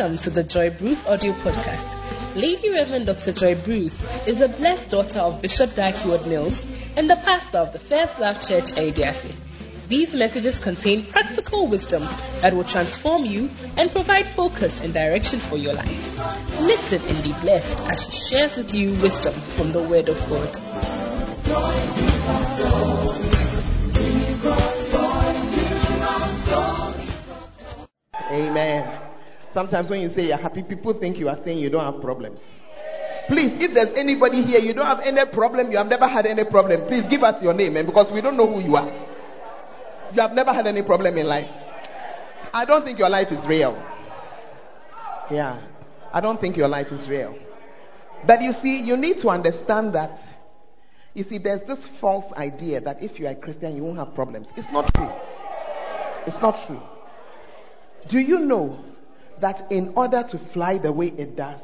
Welcome to the Joy Bruce audio podcast. Lady Reverend Dr. Joy Bruce is a blessed daughter of Bishop Dag Heward-Mills and the pastor of the First Love Church, Ayeduase. These messages contain practical wisdom that will transform you and provide focus and direction for your life. Listen and be blessed as she shares with you wisdom from the Word of God. Amen. Sometimes when you say you're happy, people think you are saying you don't have problems. Please, if there's anybody here, you don't have any problem, you have never had any problem, please give us your name, and because we don't know who you are. You have never had any problem in life. I don't think your life is real. Yeah. I don't think your life is real. But you see, you need to understand that. You see, there's this false idea that if you are a Christian, you won't have problems. It's not true. It's not true. Do you know that in order to fly the way it does,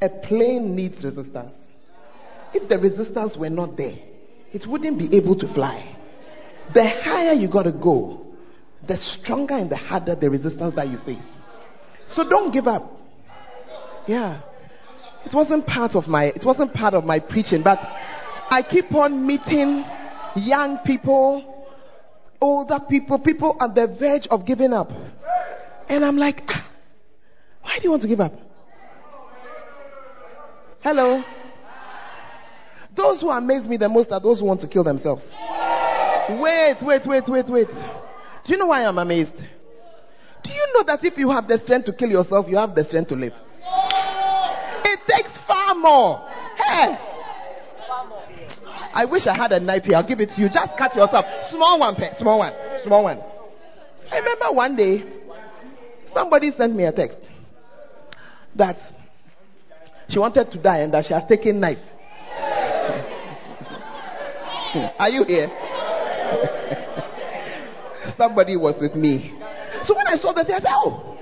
a plane needs resistance? If the resistance were not there, it wouldn't be able to fly. The higher you got to go, the stronger and the harder the resistance that you face. So don't give up. Yeah. It wasn't part of my it wasn't part of my preaching, but I keep on meeting young people, older people, people at the verge of giving up. And I'm like, ah, why do you want to give up? Hello? Those who amaze me the most are those who want to kill themselves. Wait, wait, wait, wait, wait. Do you know why I'm amazed? Do you know that if you have the strength to kill yourself, you have the strength to live? It takes far more. Hey! I wish I had a knife here. I'll give it to you. Just cut yourself. Small one, small one, small one. I remember one day, somebody sent me a text that she wanted to die and that she has taken knife. Are you here? Somebody was with me. So when I saw that, I said, oh.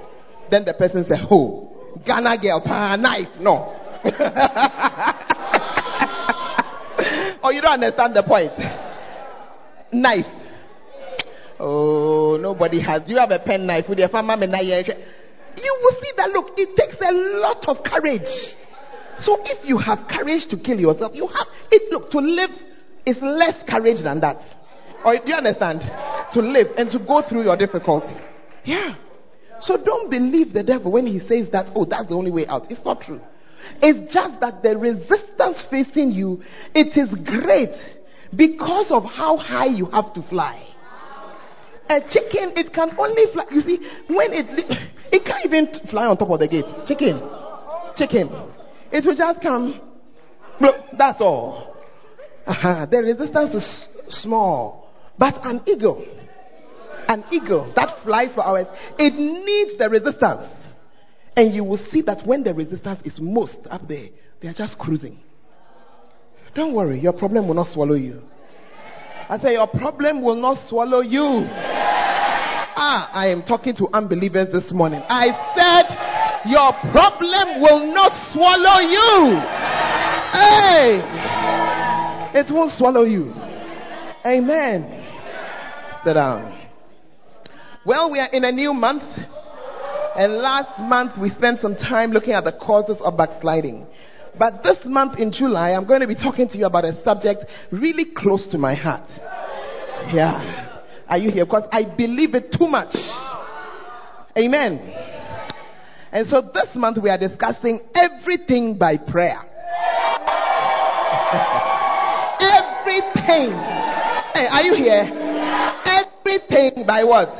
Then the person said, oh, Ghana girl, pa, knife. No. oh, you don't understand the point. Knife. Oh, nobody has. Do you have a pen knife with your family? You will see that look, it takes a lot of courage. So if you have courage to kill yourself, you have it look to live is less courage than that. Or do you understand? To live and to go through your difficulty. Yeah. So don't believe the devil when he says that, oh, that's the only way out. It's not true. It's just that the resistance facing you, it is great because of how high you have to fly. A chicken, it can only fly. You see, when it it can't even fly on top of the gate. Chicken, chicken, it will just come. That's all. Uh-huh. The resistance is small, but an eagle, an eagle that flies for hours, it needs the resistance. And you will see that when the resistance is most up there, they are just cruising. Don't worry, your problem will not swallow you. I say, your problem will not swallow you. Ah, I am talking to unbelievers this morning. I said, your problem will not swallow you. Hey, it won't swallow you. Amen. Sit down. Well, we are in a new month. And last month we spent some time looking at the causes of backsliding. But this month in July, I'm going to be talking to you about a subject really close to my heart. Yeah. Are you here? Because I believe it too much. Amen. And so this month we are discussing everything by prayer. everything. Hey, are you here? Everything by what?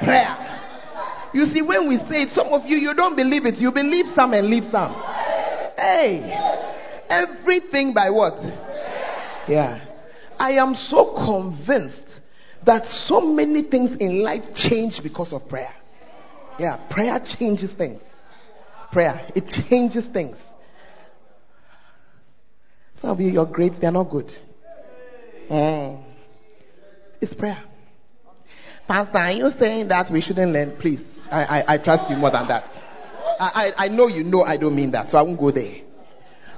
Prayer. You see, when we say it, some of you, you don't believe it. You believe some and leave some. Hey, everything by what? Yeah. I am so convinced that so many things in life change because of prayer. Yeah, prayer changes things. Prayer, it changes things. Some of you, your grades, they're not good. Mm. It's prayer. Pastor, are you saying that we shouldn't learn? Please, I, I, I trust you more than that. I, I, I know you know I don't mean that, so I won't go there.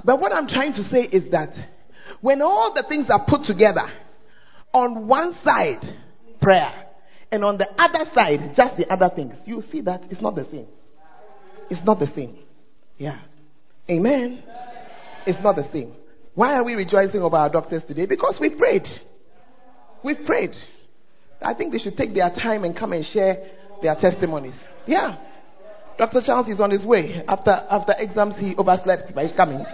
But what I'm trying to say is that when all the things are put together, on one side, prayer, and on the other side, just the other things, you see that it's not the same. It's not the same. Yeah. Amen. It's not the same. Why are we rejoicing over our doctors today? Because we prayed. We've prayed. I think they should take their time and come and share their testimonies. Yeah. Dr. Charles is on his way. After, after exams, he overslept, but he's coming.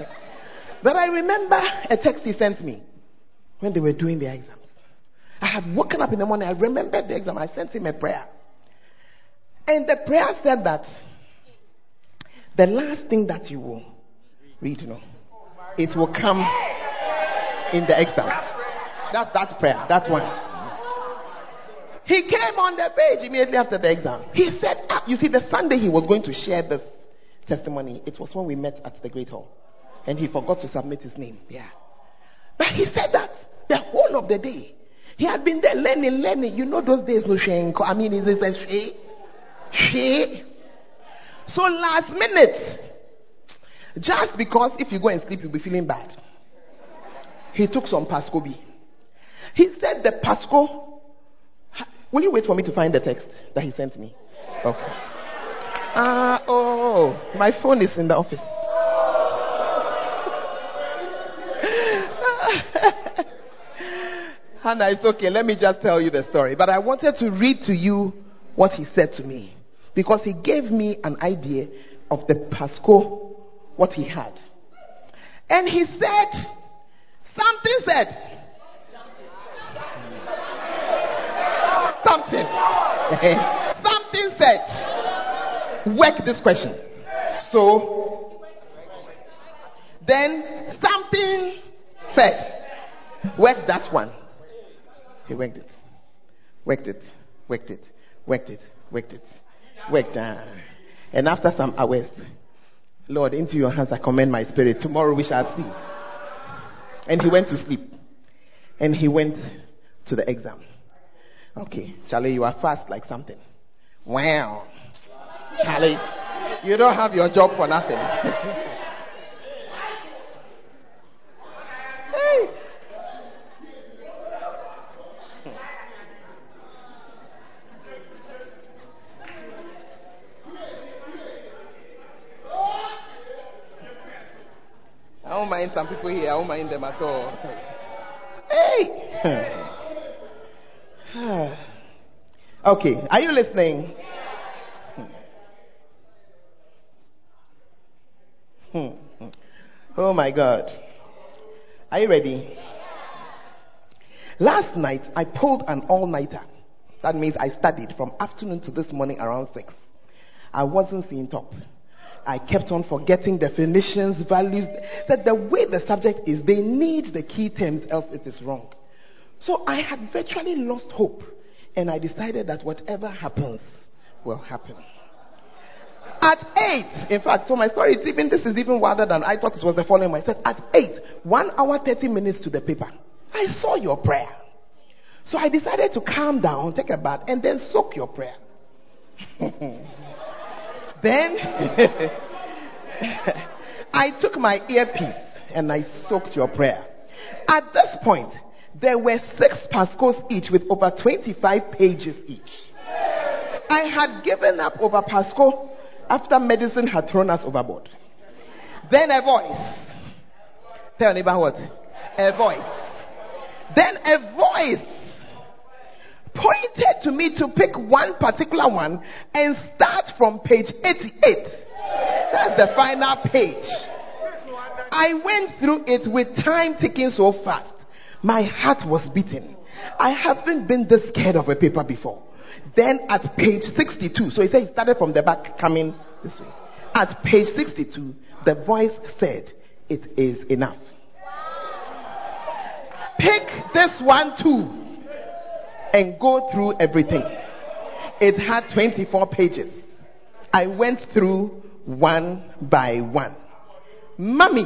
But I remember a text he sent me when they were doing their exams. I had woken up in the morning. I remembered the exam. I sent him a prayer. And the prayer said that the last thing that you will read, you know, it will come in the exam. That's that prayer. That's one. He came on the page immediately after the exam. He said, ah, You see, the Sunday he was going to share this testimony, it was when we met at the Great Hall. And he forgot to submit his name. Yeah. But he said that the whole of the day, he had been there learning, learning. You know those days, no shenko. I mean, is it a she? She? So last minute, just because if you go and sleep, you'll be feeling bad. He took some Pascoe He said the Pasco. Will you wait for me to find the text that he sent me? Okay. Ah, uh, oh, my phone is in the office. Hannah, it's okay. Let me just tell you the story. But I wanted to read to you what he said to me because he gave me an idea of the Pasco, what he had. And he said, something said, Something. Something said. Work this question. So, then something said. Work that one. He worked it. Worked it. Worked it. Worked it. Worked it. Worked. And after some hours, Lord, into your hands I commend my spirit. Tomorrow we shall see. And he went to sleep. And he went to the exam. Okay, Charlie, you are fast like something. Wow. Charlie, you don't have your job for nothing. hey. I don't mind some people here, I don't mind them at all. Hey! okay, are you listening? Hmm. Oh my God. Are you ready? Last night I pulled an all nighter. That means I studied from afternoon to this morning around 6. I wasn't seeing top. I kept on forgetting definitions, values. That the way the subject is, they need the key terms, else it is wrong. So I had virtually lost hope. And I decided that whatever happens will happen. At eight, in fact, so my story is even this is even wilder than I thought it was the following. Said, at eight, one hour, 30 minutes to the paper. I saw your prayer. So I decided to calm down, take a bath, and then soak your prayer. then I took my earpiece and I soaked your prayer. At this point, there were six Pascoes each with over 25 pages each. I had given up over Pascoe after medicine had thrown us overboard. Then a voice. Tell neighbor what? A voice. Then a voice pointed to me to pick one particular one and start from page 88. That's the final page. I went through it with time ticking so fast. My heart was beating. I haven't been this scared of a paper before. Then at page 62, so he said he started from the back coming this way. At page 62, the voice said, It is enough. Pick this one too and go through everything. It had 24 pages. I went through one by one. Mummy,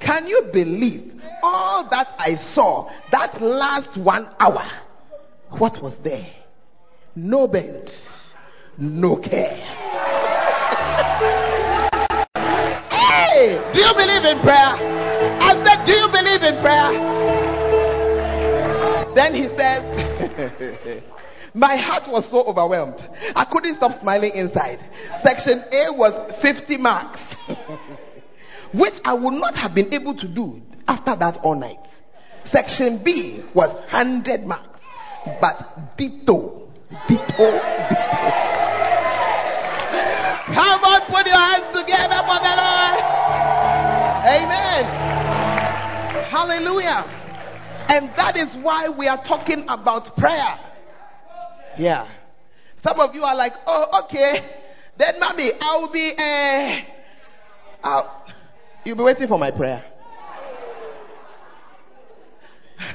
can you believe all that I saw, that last one hour, what was there? No bed, no care. hey, do you believe in prayer? I said, Do you believe in prayer? Then he says, My heart was so overwhelmed. I couldn't stop smiling inside. Section A was 50 marks, which I would not have been able to do after that all night. Section B was 100 marks, but ditto, ditto, ditto. Come on, put your hands together for the Lord. Amen. Hallelujah. And that is why we are talking about prayer. Yeah. Some of you are like, oh, okay. Then, mommy, I'll be, uh, I'll, you'll be waiting for my prayer.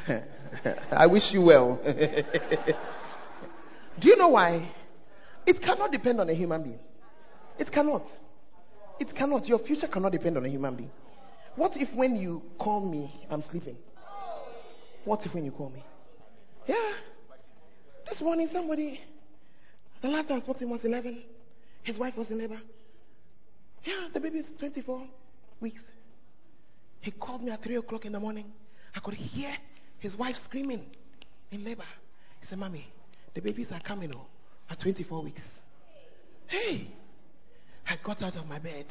I wish you well. Do you know why? It cannot depend on a human being. It cannot. It cannot. Your future cannot depend on a human being. What if when you call me, I'm sleeping? What if when you call me? Yeah. This morning, somebody, the last time I spoke to him was 11. His wife was in labor. Yeah, the baby is 24 weeks. He called me at 3 o'clock in the morning. I could hear his wife screaming in labor. He said, Mommy, the babies are coming oh, at 24 weeks. Hey, I got out of my bed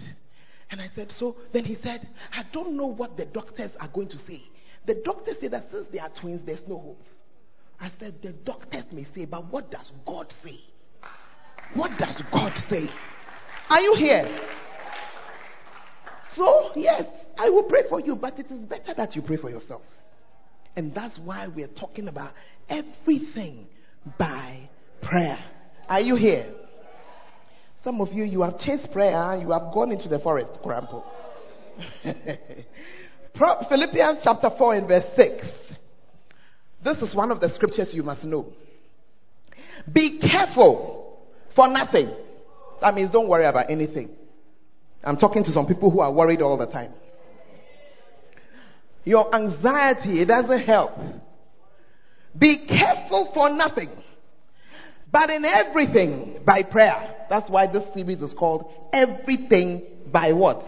and I said, So then he said, I don't know what the doctors are going to say. The doctors say that since they are twins, there's no hope. I said, The doctors may say, but what does God say? What does God say? Are you here? So, yes, I will pray for you, but it is better that you pray for yourself. And that's why we're talking about everything by prayer. Are you here? Some of you, you have chased prayer, you have gone into the forest, Crampo. Philippians chapter 4 and verse 6. This is one of the scriptures you must know. Be careful for nothing. That means don't worry about anything. I'm talking to some people who are worried all the time. Your anxiety, it doesn't help. Be careful for nothing. But in everything by prayer. That's why this series is called Everything by what?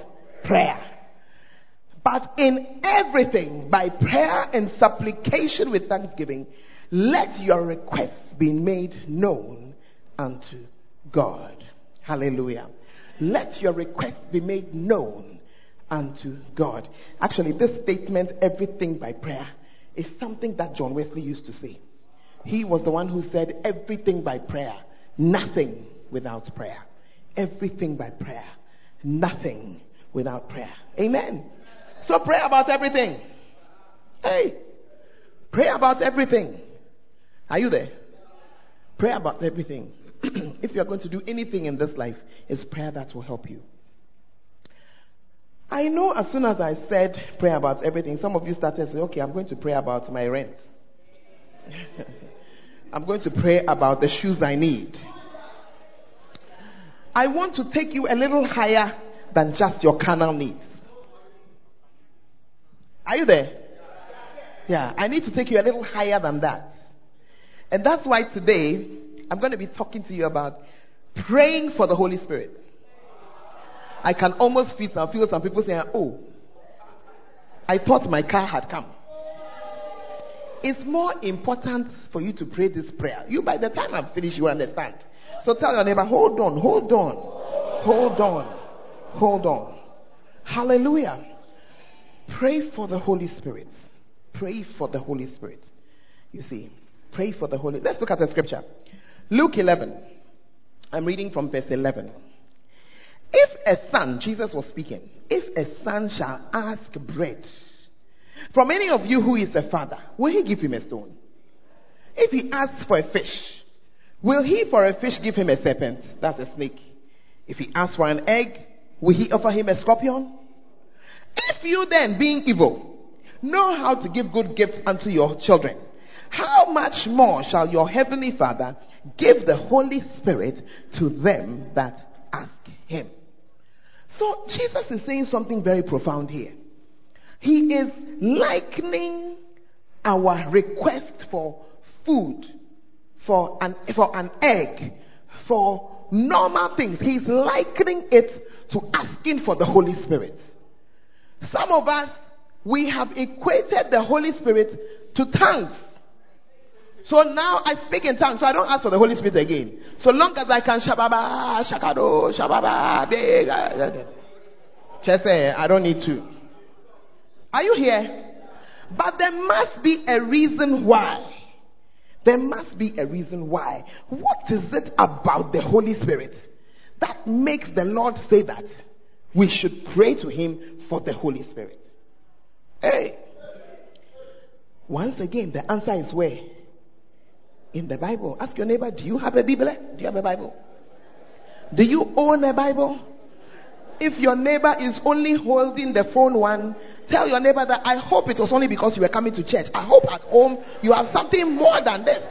Prayer. But in everything, by prayer and supplication with thanksgiving, let your requests be made known unto God. Hallelujah. Let your requests be made known unto God. Actually, this statement, everything by prayer, is something that John Wesley used to say. He was the one who said, everything by prayer, nothing without prayer. Everything by prayer, nothing without prayer. Amen. So pray about everything. Hey, pray about everything. Are you there? Pray about everything. if you are going to do anything in this life, it's prayer that will help you. I know as soon as I said pray about everything, some of you started saying, okay, I'm going to pray about my rent. I'm going to pray about the shoes I need. I want to take you a little higher than just your carnal needs. Are you there? Yeah, I need to take you a little higher than that. And that's why today I'm going to be talking to you about praying for the Holy Spirit. I can almost feel some, feel some people saying, Oh, I thought my car had come. It's more important for you to pray this prayer. You, by the time I'm finished, you understand. So tell your neighbor, hold on, hold on, hold on, hold on. Hallelujah. Pray for the Holy Spirit. Pray for the Holy Spirit. You see, pray for the Holy. Let's look at the scripture. Luke 11. I'm reading from verse 11. If a son, Jesus was speaking, if a son shall ask bread from any of you who is a father, will he give him a stone? If he asks for a fish, will he for a fish give him a serpent? That's a snake. If he asks for an egg, will he offer him a scorpion? If you then, being evil, know how to give good gifts unto your children, how much more shall your heavenly Father give the Holy Spirit to them that ask him? So Jesus is saying something very profound here. He is likening our request for food, for an, for an egg, for normal things. He's likening it to asking for the Holy Spirit. Some of us, we have equated the Holy Spirit to tongues. So now I speak in tongues, so I don't ask for the Holy Spirit again. So long as I can shababa, shakado, shababa, big. Just say, I don't need to. Are you here? But there must be a reason why. There must be a reason why. What is it about the Holy Spirit that makes the Lord say that we should pray to Him for the Holy Spirit? Hey. Once again, the answer is where? In the Bible. Ask your neighbor, do you have a Bible? Do you have a Bible? Do you own a Bible? If your neighbor is only holding the phone one, tell your neighbor that I hope it was only because you were coming to church. I hope at home you have something more than this.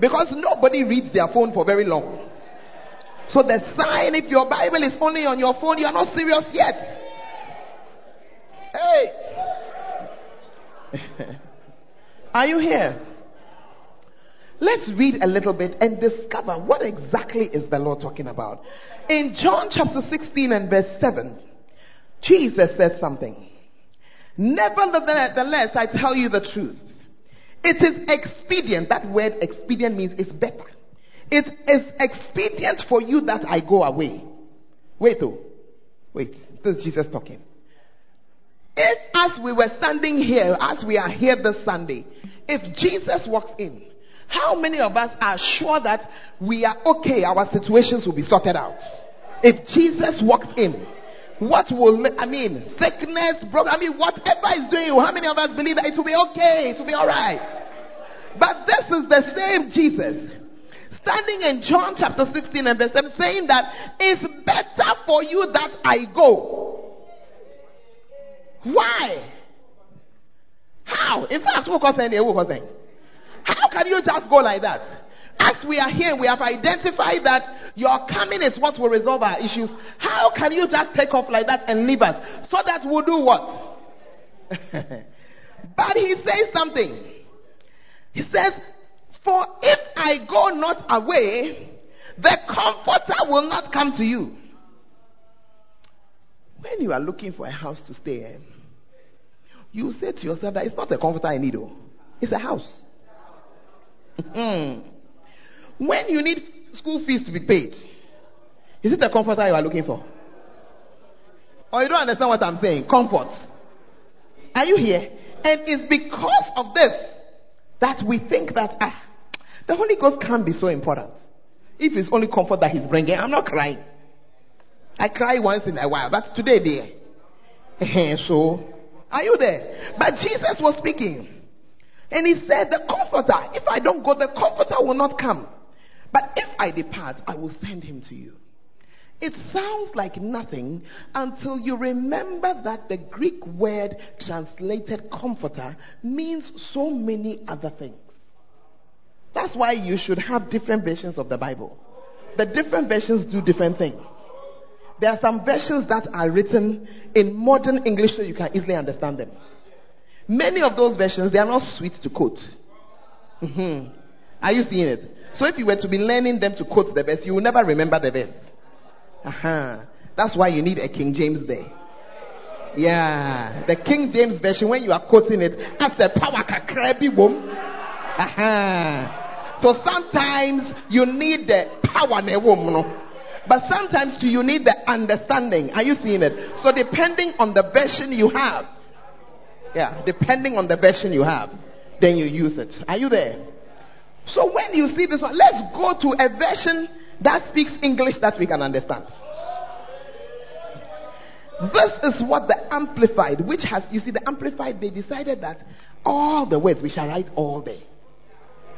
Because nobody reads their phone for very long. So the sign, if your Bible is only on your phone, you are not serious yet. Hey. are you here? Let's read a little bit and discover what exactly is the Lord talking about. In John chapter 16 and verse 7, Jesus said something. Nevertheless, I tell you the truth. It is expedient. That word expedient means it's better. It is expedient for you that I go away. Wait, oh. Wait. This is Jesus talking. If as we were standing here, as we are here this Sunday, if Jesus walks in, how many of us are sure that we are okay? Our situations will be sorted out. If Jesus walks in, what will, I mean, sickness, problem, I mean, whatever is doing you, how many of us believe that it will be okay, it will be alright? But this is the same Jesus standing in John chapter 16 and verse 7 saying that it's better for you that I go. Why? How? In fact, saying? How can you just go like that? As we are here, we have identified that your coming is what will resolve our issues. How can you just take off like that and leave us? So that we'll do what? but he says something. He says, For if I go not away, the comforter will not come to you. When you are looking for a house to stay in, you say to yourself that it's not a comforter I need, oh. it's a house. Hmm. when you need school fees to be paid, is it a comforter you are looking for? Or you don't understand what I'm saying? Comfort. Are you here? And it's because of this that we think that ah, the Holy Ghost can't be so important. If it's only comfort that He's bringing, I'm not crying. I cry once in a while, but today, dear. so, are you there? But Jesus was speaking. And he said, The comforter, if I don't go, the comforter will not come. But if I depart, I will send him to you. It sounds like nothing until you remember that the Greek word translated comforter means so many other things. That's why you should have different versions of the Bible. The different versions do different things. There are some versions that are written in modern English so you can easily understand them. Many of those versions, they are not sweet to quote. Mm-hmm. Are you seeing it? So if you were to be learning them to quote the verse, you will never remember the verse. Uh-huh. That's why you need a King James there. Yeah. The King James version, when you are quoting it, that's the power kakrabi wom. Uh-huh. So sometimes you need the power ne wom no. But sometimes you need the understanding. Are you seeing it? So depending on the version you have, yeah, depending on the version you have, then you use it. Are you there? So when you see this one, let's go to a version that speaks English that we can understand. This is what the Amplified, which has, you see, the Amplified, they decided that all the words we shall write all day.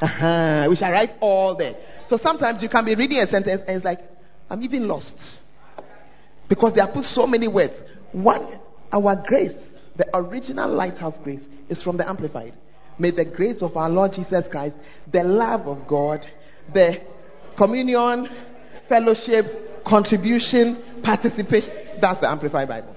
Uh-huh, we shall write all day. So sometimes you can be reading a sentence and it's like, I'm even lost. Because they have put so many words. One, our grace the original lighthouse grace is from the Amplified. May the grace of our Lord Jesus Christ, the love of God, the communion, fellowship, contribution, participation. That's the Amplified Bible.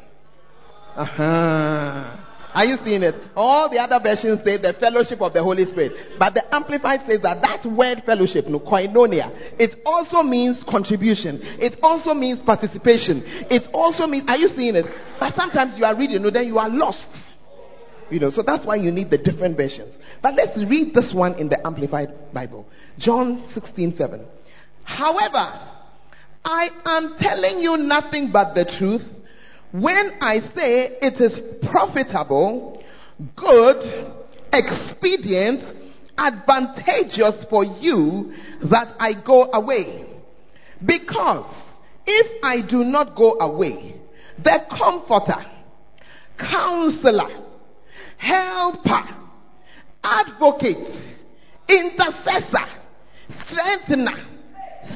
Uh-huh. Are you seeing it? All the other versions say the fellowship of the Holy Spirit. But the Amplified says that that word fellowship, no, koinonia, it also means contribution. It also means participation. It also means, are you seeing it? But sometimes you are reading, no, then you are lost. You know, so that's why you need the different versions. But let's read this one in the Amplified Bible. John 16 7. However, I am telling you nothing but the truth when I say it is profitable, good, expedient, advantageous for you that I go away. Because if I do not go away, the comforter, counselor, helper, advocate, intercessor, strengthener,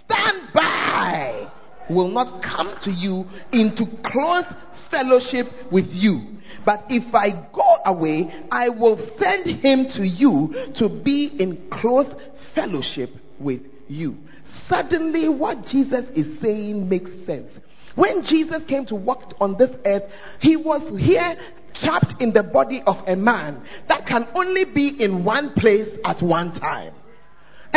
stand by will not come to you into close fellowship with you. But if I go away, I will send him to you to be in close fellowship with you. Suddenly, what Jesus is saying makes sense. When Jesus came to walk on this earth, he was here trapped in the body of a man that can only be in one place at one time.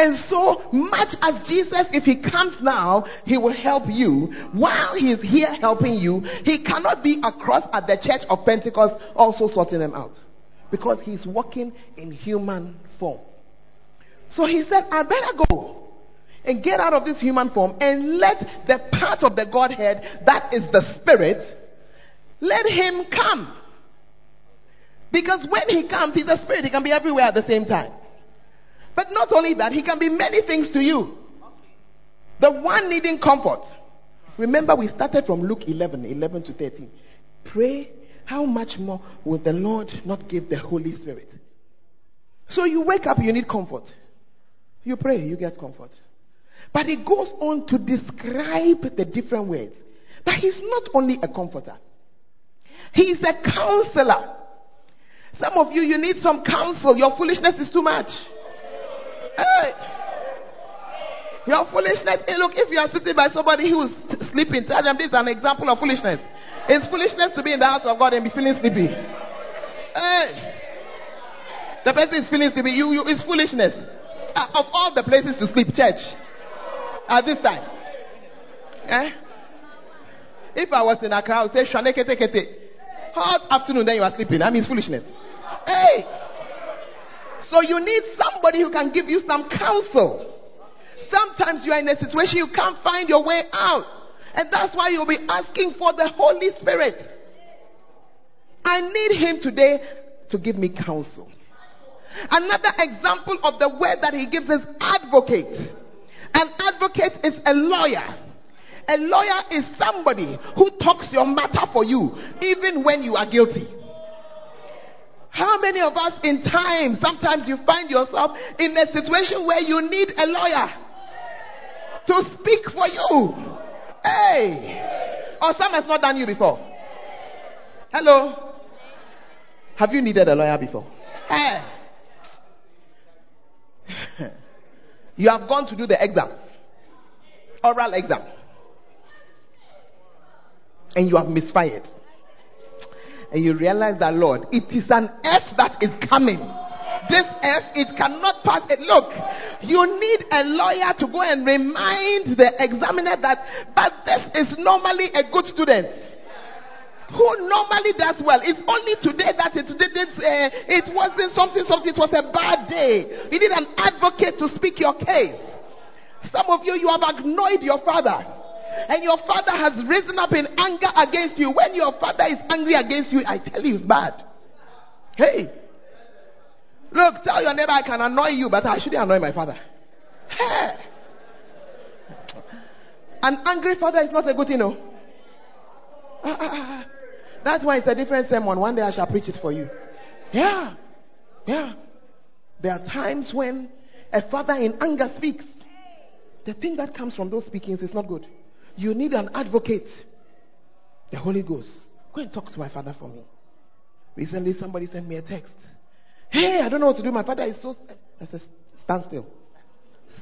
And so much as Jesus, if he comes now, he will help you. While he's here helping you, he cannot be across at the church of Pentecost also sorting them out. Because he's walking in human form. So he said, I better go and get out of this human form and let the part of the Godhead that is the Spirit, let him come. Because when he comes, he's a spirit. He can be everywhere at the same time. But not only that, he can be many things to you. The one needing comfort. Remember, we started from Luke 11, 11 to 13. Pray, how much more will the Lord not give the Holy Spirit? So you wake up, you need comfort. You pray, you get comfort. But he goes on to describe the different ways. But he's not only a comforter, he's a counselor. Some of you, you need some counsel. Your foolishness is too much. Hey. Your foolishness. Hey, look, if you are sitting by somebody who is sleeping, tell them this is an example of foolishness. It's foolishness to be in the house of God and be feeling sleepy. Hey. The person is feeling sleepy. You, you, it's foolishness. Uh, of all the places to sleep, church, at this time. Eh? If I was in a crowd, say, Shanekete kete. Hot afternoon, then you are sleeping. That means foolishness. Hey! So you need somebody who can give you some counsel. Sometimes you are in a situation you can't find your way out. And that's why you'll be asking for the Holy Spirit. I need Him today to give me counsel. Another example of the word that He gives is advocate. An advocate is a lawyer. A lawyer is somebody who talks your matter for you, even when you are guilty. How many of us in time, sometimes you find yourself in a situation where you need a lawyer to speak for you? Hey! Or some has not done you before. Hello? Have you needed a lawyer before? Hey! you have gone to do the exam, oral exam, and you have misfired and you realize that, Lord, it is an earth that is coming. This earth, it cannot pass it. Look, you need a lawyer to go and remind the examiner that, but this is normally a good student who normally does well. It's only today that it didn't, uh, it wasn't something, something, it was a bad day. You need an advocate to speak your case. Some of you, you have annoyed your father and your father has risen up in anger against you, when your father is angry against you, I tell you it's bad. Hey, look, tell your neighbor I can annoy you, but I shouldn't annoy my father. Hey. An angry father is not a good thing, no. Ah, ah, ah, That's why it's a different sermon. One day I shall preach it for you. Yeah. Yeah. There are times when a father in anger speaks. The thing that comes from those speakings is not good. You need an advocate. The Holy Ghost. Go and talk to my father for me. Recently, somebody sent me a text. Hey, I don't know what to do. My father is so. I said, stand still.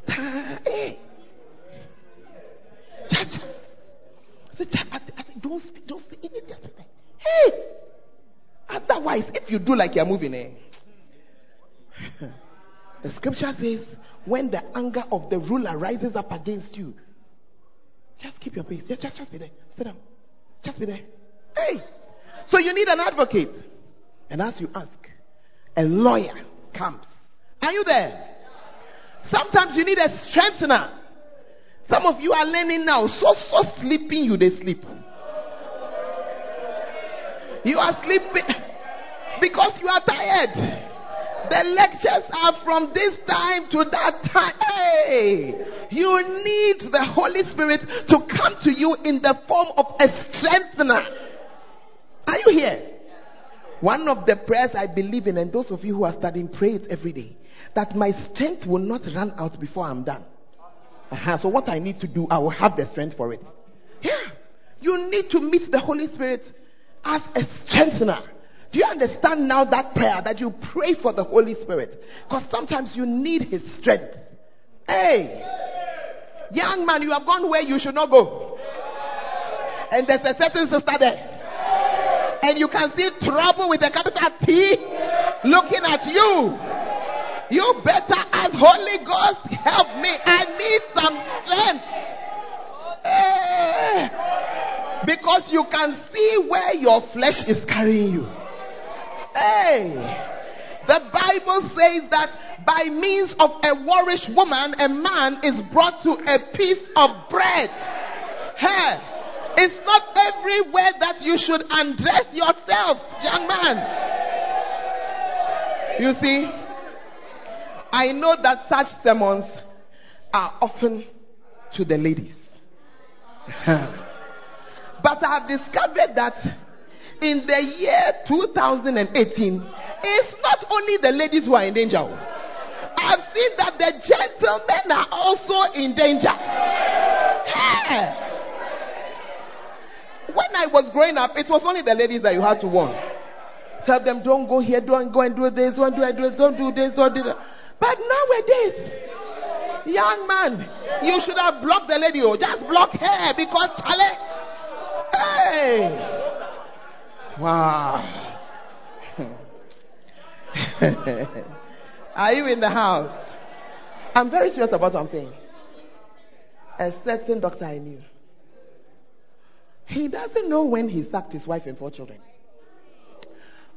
Stand. Hey. I said, I said, don't speak. Don't speak. Hey. Otherwise, if you do like you're moving, eh? the scripture says, when the anger of the ruler rises up against you, just keep your peace. Just, just, just be there. Sit down. Just be there. Hey. So you need an advocate. And as you ask, a lawyer comes Are you there? Sometimes you need a strengthener. Some of you are learning now. So, so sleeping, you they sleep. You are sleeping because you are tired. The lectures are from this time to that time. Hey, you need the Holy Spirit to come to you in the form of a strengthener. Are you here? One of the prayers I believe in, and those of you who are studying, pray it every day, that my strength will not run out before I'm done. Uh-huh. So, what I need to do, I will have the strength for it. Yeah. You need to meet the Holy Spirit as a strengthener. Do you understand now that prayer that you pray for the Holy Spirit? Because sometimes you need His strength. Hey, young man, you have gone where you should not go. And there's a certain sister there. And you can see trouble with a capital T looking at you. You better ask Holy Ghost, help me. I need some strength. Hey. Because you can see where your flesh is carrying you. Hey. The Bible says that by means of a whorish woman, a man is brought to a piece of bread. Hey. It's not everywhere that you should undress yourself, young man. You see, I know that such sermons are often to the ladies. but I have discovered that in the year 2018, it's not only the ladies who are in danger. I've seen that the gentlemen are also in danger. When I was growing up, it was only the ladies that you had to warn. Tell them, don't go here, don't go and do this, don't do this, don't do this, don't do that. But nowadays, young man, you should have blocked the lady. Or oh. just block her because Charlie. Hey. Wow. Are you in the house? I'm very serious about what I'm saying. A certain doctor I knew. He doesn't know when he sacked his wife and four children.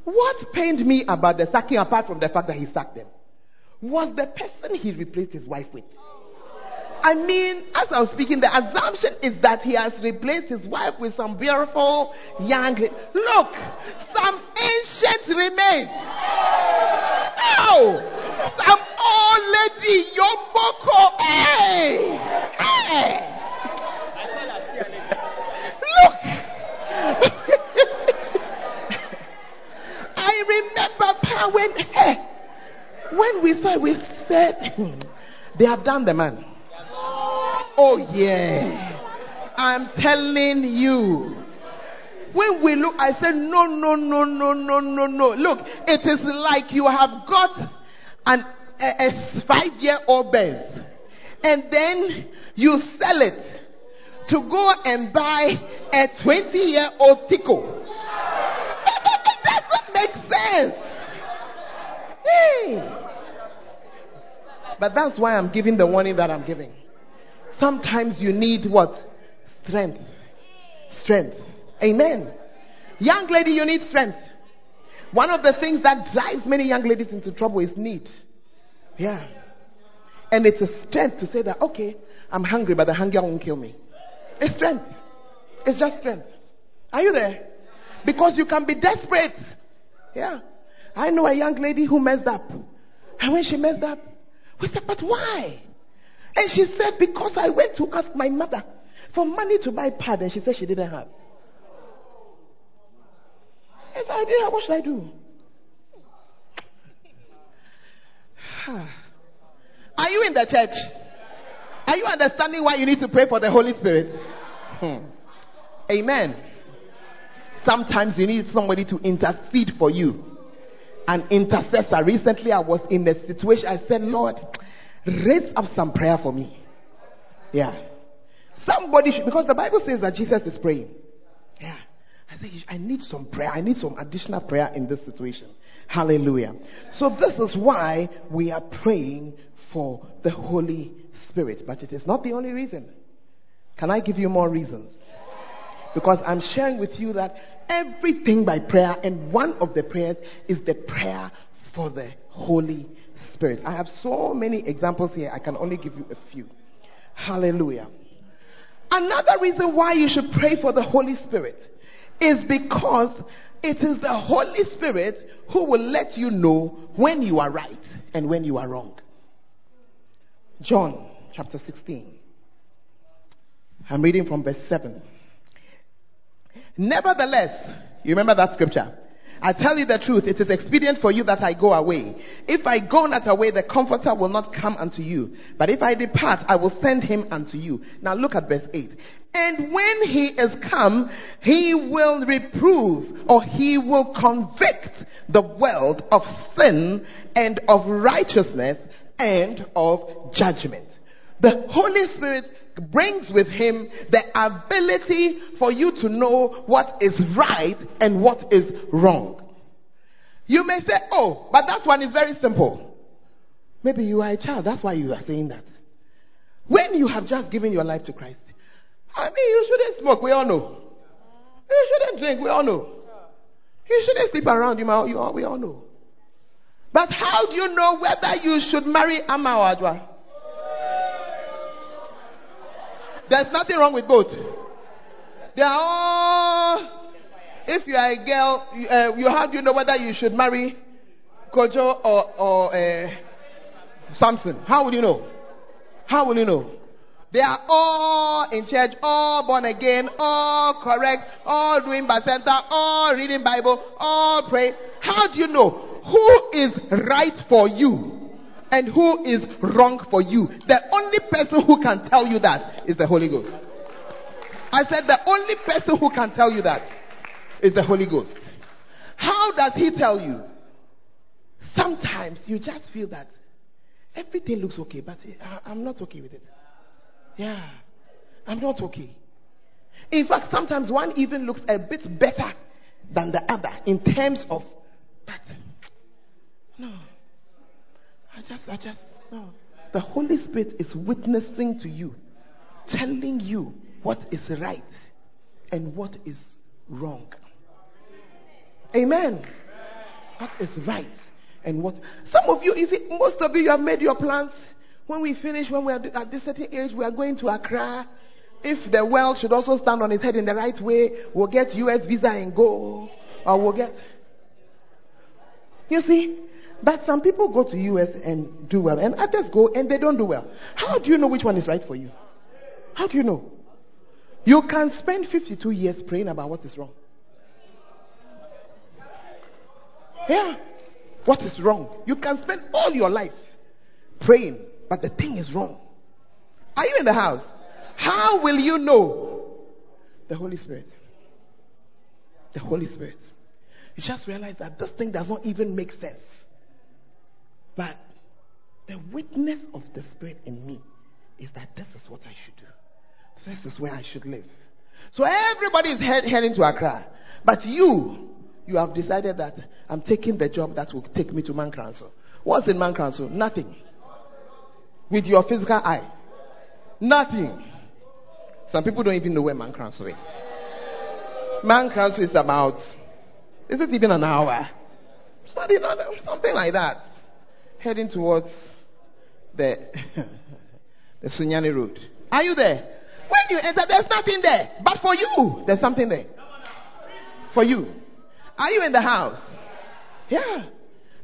What pained me about the sacking, apart from the fact that he sacked them, was the person he replaced his wife with. I mean, as I'm speaking, the assumption is that he has replaced his wife with some beautiful young. Look, some ancient remains. Oh, some old lady, Yomoko. Hey, hey. Look. I remember when, hey, when we saw it, we said, hmm, they have done the man. Oh, yeah. I'm telling you. When we look, I said, no, no, no, no, no, no, no. Look, it is like you have got an, a, a five year old Benz and then you sell it to go and buy a 20 year old Tico. It doesn't make sense. Hey. But that's why I'm giving the warning that I'm giving. Sometimes you need what? Strength. Strength. Amen. Young lady, you need strength. One of the things that drives many young ladies into trouble is need. Yeah. And it's a strength to say that, okay, I'm hungry, but the hunger won't kill me. It's strength. It's just strength. Are you there? Because you can be desperate. Yeah. I know a young lady who messed up. And when she messed up, we said, but why? And she said, because I went to ask my mother for money to buy pad and she said she didn't have. And I didn't have, what should I do? Are you in the church? Are you understanding why you need to pray for the Holy Spirit? Hmm. Amen. Sometimes you need somebody to intercede for you. An intercessor. Recently, I was in a situation. I said, Lord, raise up some prayer for me. Yeah. Somebody should, because the Bible says that Jesus is praying. Yeah. I think I need some prayer. I need some additional prayer in this situation. Hallelujah. So this is why we are praying for the Holy Spirit. But it is not the only reason. Can I give you more reasons? Because I'm sharing with you that everything by prayer, and one of the prayers is the prayer for the Holy Spirit. I have so many examples here. I can only give you a few. Hallelujah. Another reason why you should pray for the Holy Spirit is because it is the Holy Spirit who will let you know when you are right and when you are wrong. John chapter 16. I'm reading from verse 7. Nevertheless, you remember that scripture? I tell you the truth, it is expedient for you that I go away. If I go not away, the comforter will not come unto you. But if I depart, I will send him unto you. Now look at verse 8. And when he is come, he will reprove or he will convict the world of sin and of righteousness and of judgment. The Holy Spirit brings with him the ability for you to know what is right and what is wrong. You may say, oh, but that one is very simple. Maybe you are a child, that's why you are saying that. When you have just given your life to Christ, I mean, you shouldn't smoke, we all know. You shouldn't drink, we all know. You shouldn't sleep around, you, we all know. But how do you know whether you should marry Amma or Adwoa? There's nothing wrong with both. They are all. If you are a girl, you, uh, you how do you know whether you should marry Kojo or or uh, Samson? How will you know? How will you know? They are all in church, all born again, all correct, all doing bacenta, all reading Bible, all pray. How do you know who is right for you? And who is wrong for you. The only person who can tell you that is the Holy Ghost. I said the only person who can tell you that is the Holy Ghost. How does he tell you? Sometimes you just feel that everything looks okay, but I'm not okay with it. Yeah, I'm not okay. In fact, sometimes one even looks a bit better than the other in terms of, but no. I just, I just, no. The Holy Spirit is witnessing to you, telling you what is right and what is wrong. Amen. What is right and what. Some of you, you see, most of you, you have made your plans. When we finish, when we are at this certain age, we are going to Accra. If the world should also stand on its head in the right way, we'll get US visa and go. Or we'll get. You see, but some people go to US and do well, and others go and they don't do well. How do you know which one is right for you? How do you know? You can spend 52 years praying about what is wrong. Yeah. What is wrong? You can spend all your life praying, but the thing is wrong. Are you in the house? How will you know? The Holy Spirit. The Holy Spirit. You just realize that this thing does not even make sense. But the witness of the Spirit in me is that this is what I should do. This is where I should live. So everybody is head, heading to Accra. But you, you have decided that I'm taking the job that will take me to Man Council. What's in Man Council? Nothing. With your physical eye. Nothing. Some people don't even know where Man Council is. Man Council is about, is it even an hour? Something like that heading towards the, the Sunyani Road. Are you there? When you enter, there's nothing there. But for you, there's something there. For you. Are you in the house? Yeah.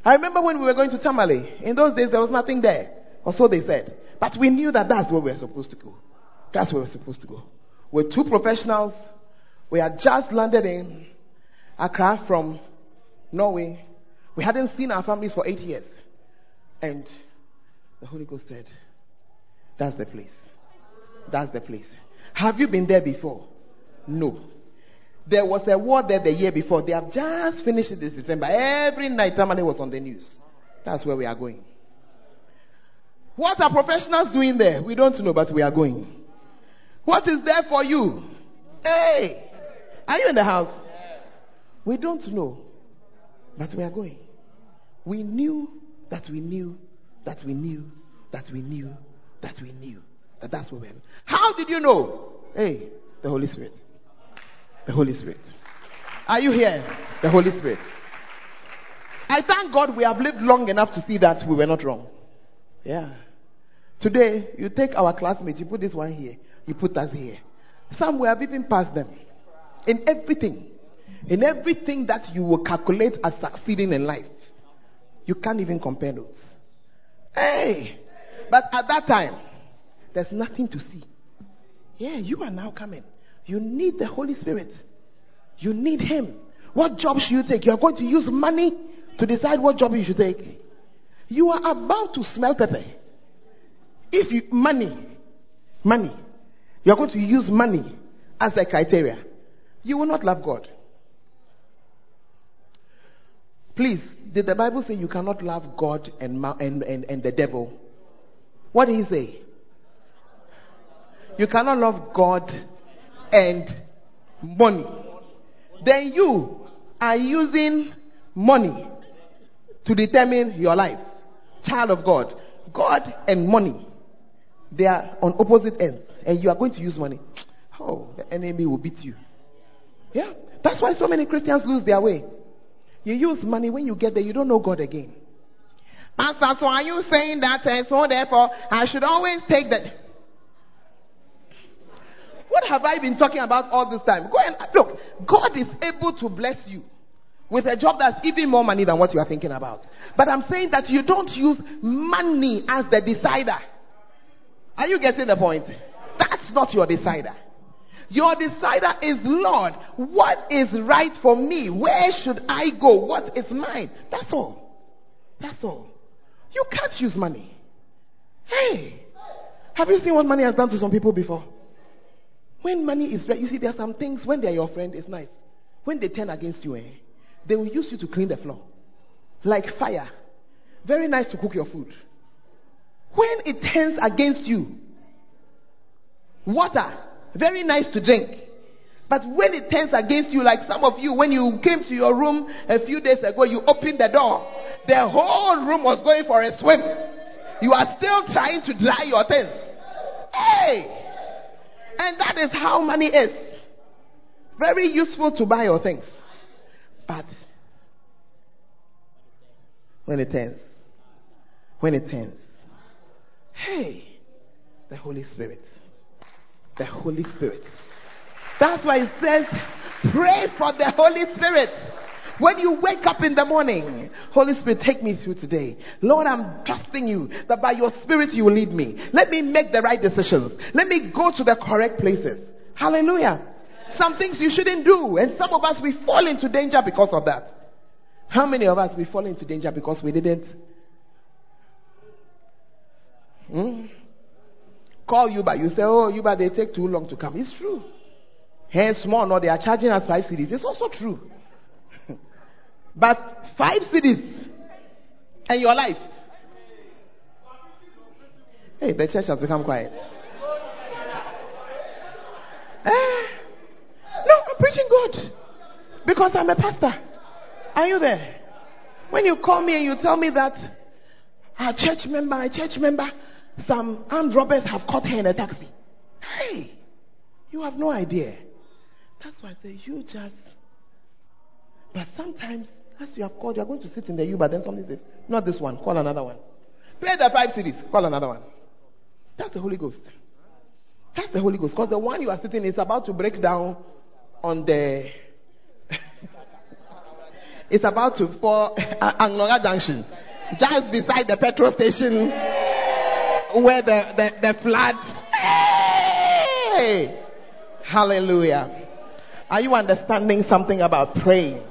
I remember when we were going to Tamale. In those days, there was nothing there. Or so they said. But we knew that that's where we were supposed to go. That's where we were supposed to go. We're two professionals. We had just landed in Accra from Norway. We hadn't seen our families for eight years. And the Holy Ghost said, That's the place. That's the place. Have you been there before? No. There was a war there the year before. They have just finished it this December. Every night, Tamale was on the news. That's where we are going. What are professionals doing there? We don't know, but we are going. What is there for you? Hey! Are you in the house? We don't know, but we are going. We knew that we knew, that we knew, that we knew, that we knew that that's what we have. How did you know? Hey, the Holy Spirit. The Holy Spirit. Are you here? The Holy Spirit. I thank God we have lived long enough to see that we were not wrong. Yeah. Today, you take our classmates, you put this one here, you put us here. Some we have even passed them. In everything. In everything that you will calculate as succeeding in life. You can't even compare notes. Hey! But at that time, there's nothing to see. Yeah, you are now coming. You need the Holy Spirit. You need Him. What job should you take? You are going to use money to decide what job you should take. You are about to smell pepper. If you, money, money, you are going to use money as a criteria, you will not love God. Please, did the Bible say you cannot love God and, and, and, and the devil? What did he say? You cannot love God and money. Then you are using money to determine your life. Child of God. God and money, they are on opposite ends. And you are going to use money. Oh, the enemy will beat you. Yeah. That's why so many Christians lose their way. You use money when you get there, you don't know God again. Pastor, so are you saying that and so therefore I should always take that? What have I been talking about all this time? Go and look. God is able to bless you with a job that's even more money than what you are thinking about. But I'm saying that you don't use money as the decider. Are you getting the point? That's not your decider. Your decider is Lord. What is right for me? Where should I go? What is mine? That's all. That's all. You can't use money. Hey, have you seen what money has done to some people before? When money is right, you see, there are some things when they're your friend, it's nice. When they turn against you, eh, they will use you to clean the floor. Like fire. Very nice to cook your food. When it turns against you, water, very nice to drink. But when it turns against you, like some of you, when you came to your room a few days ago, you opened the door, the whole room was going for a swim. You are still trying to dry your things. Hey! And that is how money is. Very useful to buy your things. But when it turns, when it turns, hey, the Holy Spirit, the Holy Spirit. That's why it says, pray for the Holy Spirit. When you wake up in the morning, Holy Spirit, take me through today. Lord, I'm trusting you that by your Spirit you will lead me. Let me make the right decisions. Let me go to the correct places. Hallelujah. Some things you shouldn't do. And some of us, we fall into danger because of that. How many of us, we fall into danger because we didn't hmm? Call Uber? You say, oh, Uber, they take too long to come. It's true. Hey, small, no, they are charging us five cedis. It's also true. but five cedis and your life. Hey, the church has become quiet. Eh? No, I'm preaching good. Because I'm a pastor. Are you there? When you call me and you tell me that a church member, a church member, some armed robbers have caught her in a taxi. Hey, you have no idea. That's why I say you just. But sometimes, as you have called, you are going to sit in the Uber, then somebody says, Not this one, call another one. Pay the five cedis, call another one. That's the Holy Ghost. That's the Holy Ghost. Because the one you are sitting is about to break down on the. it's about to fall at Anloga Junction. Just beside the petrol station where the, the, the flood. Hey! Hallelujah. Are you understanding something about praying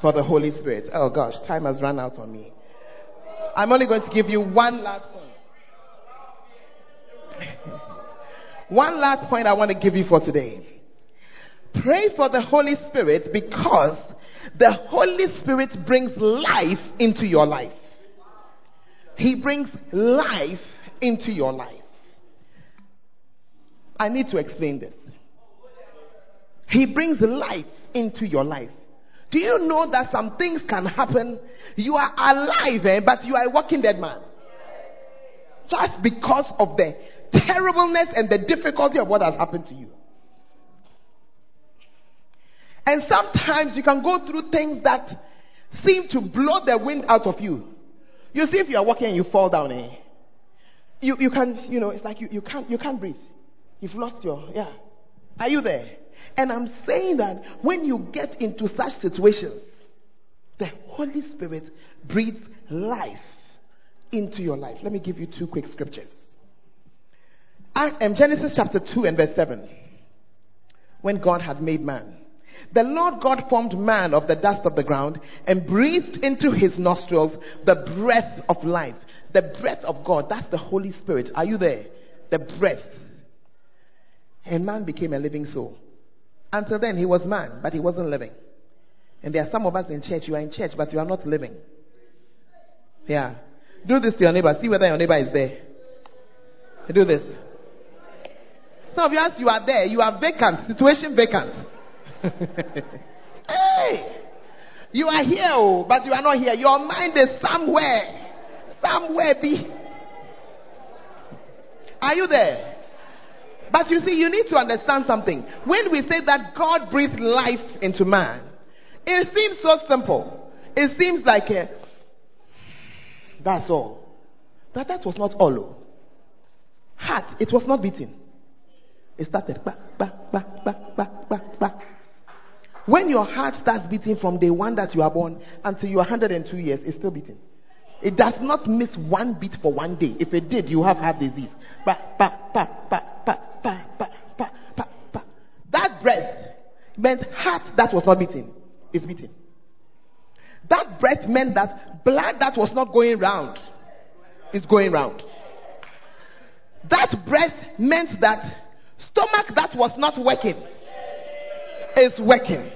for the Holy Spirit? Oh gosh, time has run out on me. I'm only going to give you one last point. one last point I want to give you for today. Pray for the Holy Spirit because the Holy Spirit brings life into your life. He brings life into your life. I need to explain this. He brings life into your life. Do you know that some things can happen? You are alive, eh, but you are a walking dead man. Just because of the terribleness and the difficulty of what has happened to you. And sometimes you can go through things that seem to blow the wind out of you. You see, if you are walking and you fall down, eh? You, you can, you know, it's like you, you can't, you can't breathe. You've lost your, yeah. Are you there? And I'm saying that when you get into such situations, the Holy Spirit breathes life into your life. Let me give you two quick scriptures. Um, Genesis chapter 2 and verse 7. When God had made man. The Lord God formed man of the dust of the ground and breathed into his nostrils the breath of life. The breath of God, that's the Holy Spirit. Are you there? The breath. And man became a living soul. Until then, he was man, but he wasn't living. And there are some of us in church, you are in church, but you are not living. Yeah. Do this to your neighbor. See whether your neighbor is there. Do this. Some of you, as you are there, you are vacant, situation vacant. hey! You are here, oh, but you are not here. Your mind is somewhere. Somewhere be. Are you there? But you see, you need to understand something. When we say that God breathed life into man, it seems so simple. It seems like a, that's all. But that was not all. Oh. Heart, it was not beating. It started. Bah, bah, bah, bah, bah, bah, bah. When your heart starts beating from day one that you are born until you are 102 years, it's still beating. It does not miss one beat for one day. If it did, you have heart disease. Bah, bah, bah, bah, bah, bah, bah, bah, bah, bah. That breath meant heart that was not beating is beating. That breath meant that blood that was not going round is going round. That breath meant that stomach that was not working is working.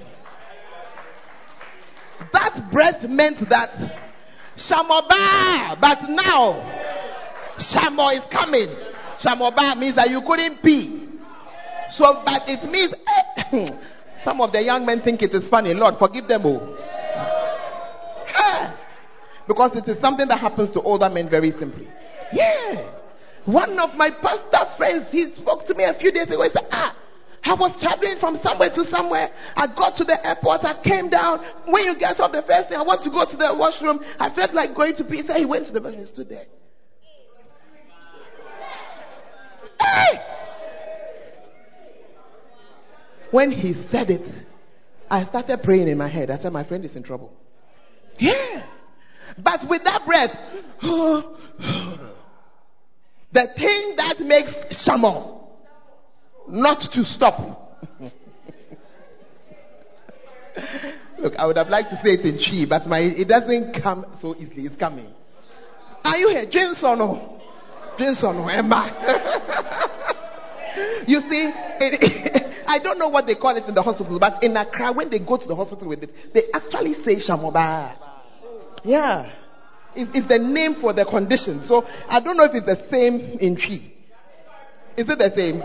That breath meant that Shamoba, but now Shamo is coming. Shamoba means that you couldn't pee. So, but it means eh, some of the young men think it is funny. Lord, forgive them all. Because it is something that happens to older men very simply. Yeah. One of my pastor friends, he spoke to me a few days ago. He said, Ah, I was traveling from somewhere to somewhere. I got to the airport. I came down. When you get off the first thing, I want to go to the washroom. I felt like going to. So he went to the washroom and stood there. Hey! When he said it, I started praying in my head. I said, My friend is in trouble. Yeah. But with that breath, the thing that makes Shamo not to stop. Look, I would have liked to say it in Twi, but my it doesn't come so easily. It's coming. Are you here? Jameson or Jameson or Emma? you see, it, I don't know what they call it in the hospital, but in Accra, when they go to the hospital with it, they actually say Shamoba. Yeah. It's, it's the name for the condition. So I don't know if it's the same in Twi. Is it the same?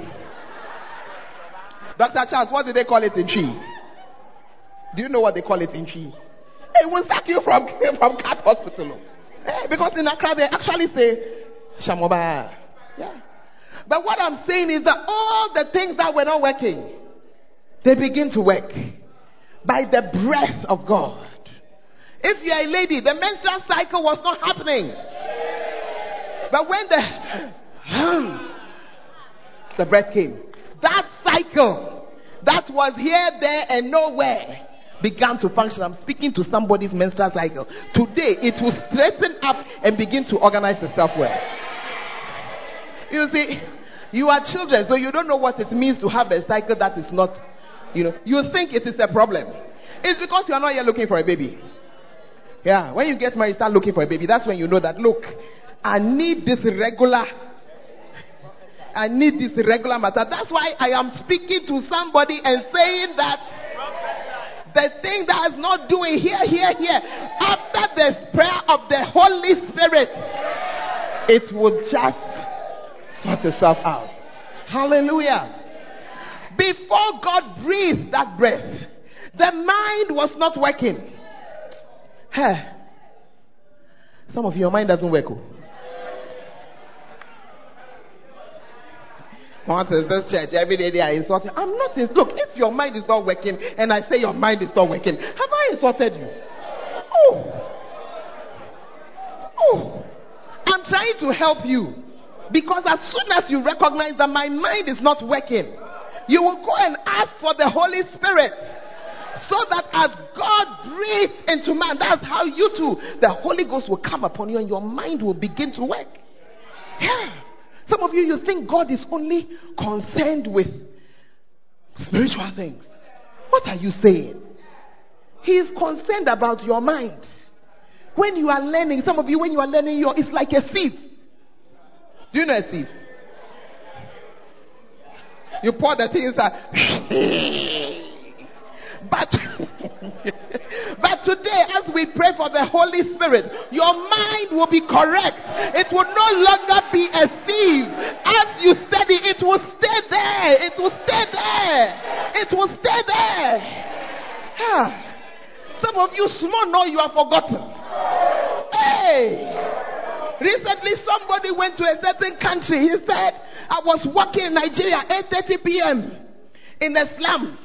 Dr. Charles, what do they call it in Twi? Do you know what they call it in Twi? It will sack you from, from KATH Hospital. Hey, because in Accra they actually say Shamoba. Yeah. But what I'm saying is that all the things that were not working, they begin to work by the breath of God. If you're a lady, the menstrual cycle was not happening. But when the the breath came, that cycle that was here, there, and nowhere began to function. I'm speaking to somebody's menstrual cycle. Today, it will straighten up and begin to organize itself well. You see, you are children, so you don't know what it means to have a cycle that is not, you know, you think it is a problem. It's because you are not here looking for a baby. Yeah, when you get married, start looking for a baby. That's when you know that, look, I need this regular. I need this regular matter. That's why I am speaking to somebody and saying that the thing that is not doing here, here, here, after the prayer of the Holy Spirit, it will just sort itself out. Hallelujah. Before God breathed that breath, the mind was not working. Hey. Some of your mind doesn't work. Oh. What is this church? Every day they are insulting. I'm not. In- Look, if your mind is not working, and I say your mind is not working, have I insulted you? Oh, oh! I'm trying to help you because as soon as you recognize that my mind is not working, you will go and ask for the Holy Spirit. So that as God breathes into man, that's how you too, the Holy Ghost will come upon you and your mind will begin to work. Yeah. Some of you, you think God is only concerned with spiritual things. What are you saying? He is concerned about your mind. When you are learning, some of you, when you are learning, your, it's like a thief. Do you know a thief? You pour the thing inside. But, but today, as we pray for the Holy Spirit, your mind will be correct. It will no longer be a thief. As you study, it will stay there. It will stay there. It will stay there. Ah. Some of you small know you are forgotten. Hey! Recently, somebody went to a certain country. He said, I was working in Nigeria 8.30 p.m. in the slum.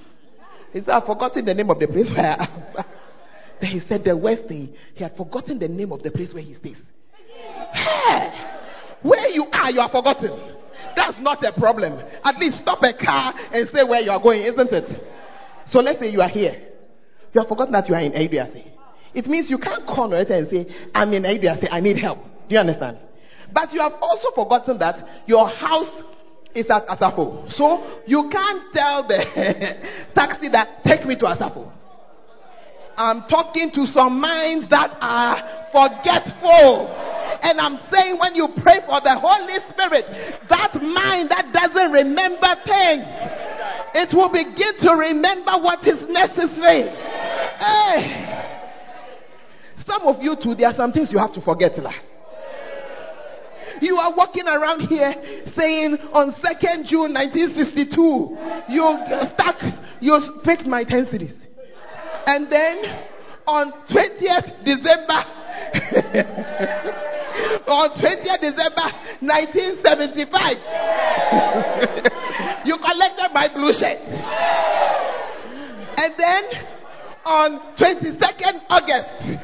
He said, I've forgotten the name of the place where I am. then he said the worst thing, he had forgotten the name of the place where he stays. Hey, where you are, you are forgotten. That's not a problem. At least stop a car and say where you are going, isn't it? So let's say you are here. You have forgotten that you are in Ayeduase. It means you can't call and say, I'm in Ayeduase, I need help. Do you understand? But you have also forgotten that your house is at Asafo. So you can't tell the taxi that take me to Asafo. I'm talking to some minds that are forgetful. And I'm saying when you pray for the Holy Spirit, that mind that doesn't remember things, it will begin to remember what is necessary. Hey. Some of you too, there are some things you have to forget. Like. You are walking around here saying on 2nd June 1962, you stuck, you picked my 10 cedis. And then on 20th December, on 20th December 1975, you collected my blue shirt. And then on 22nd August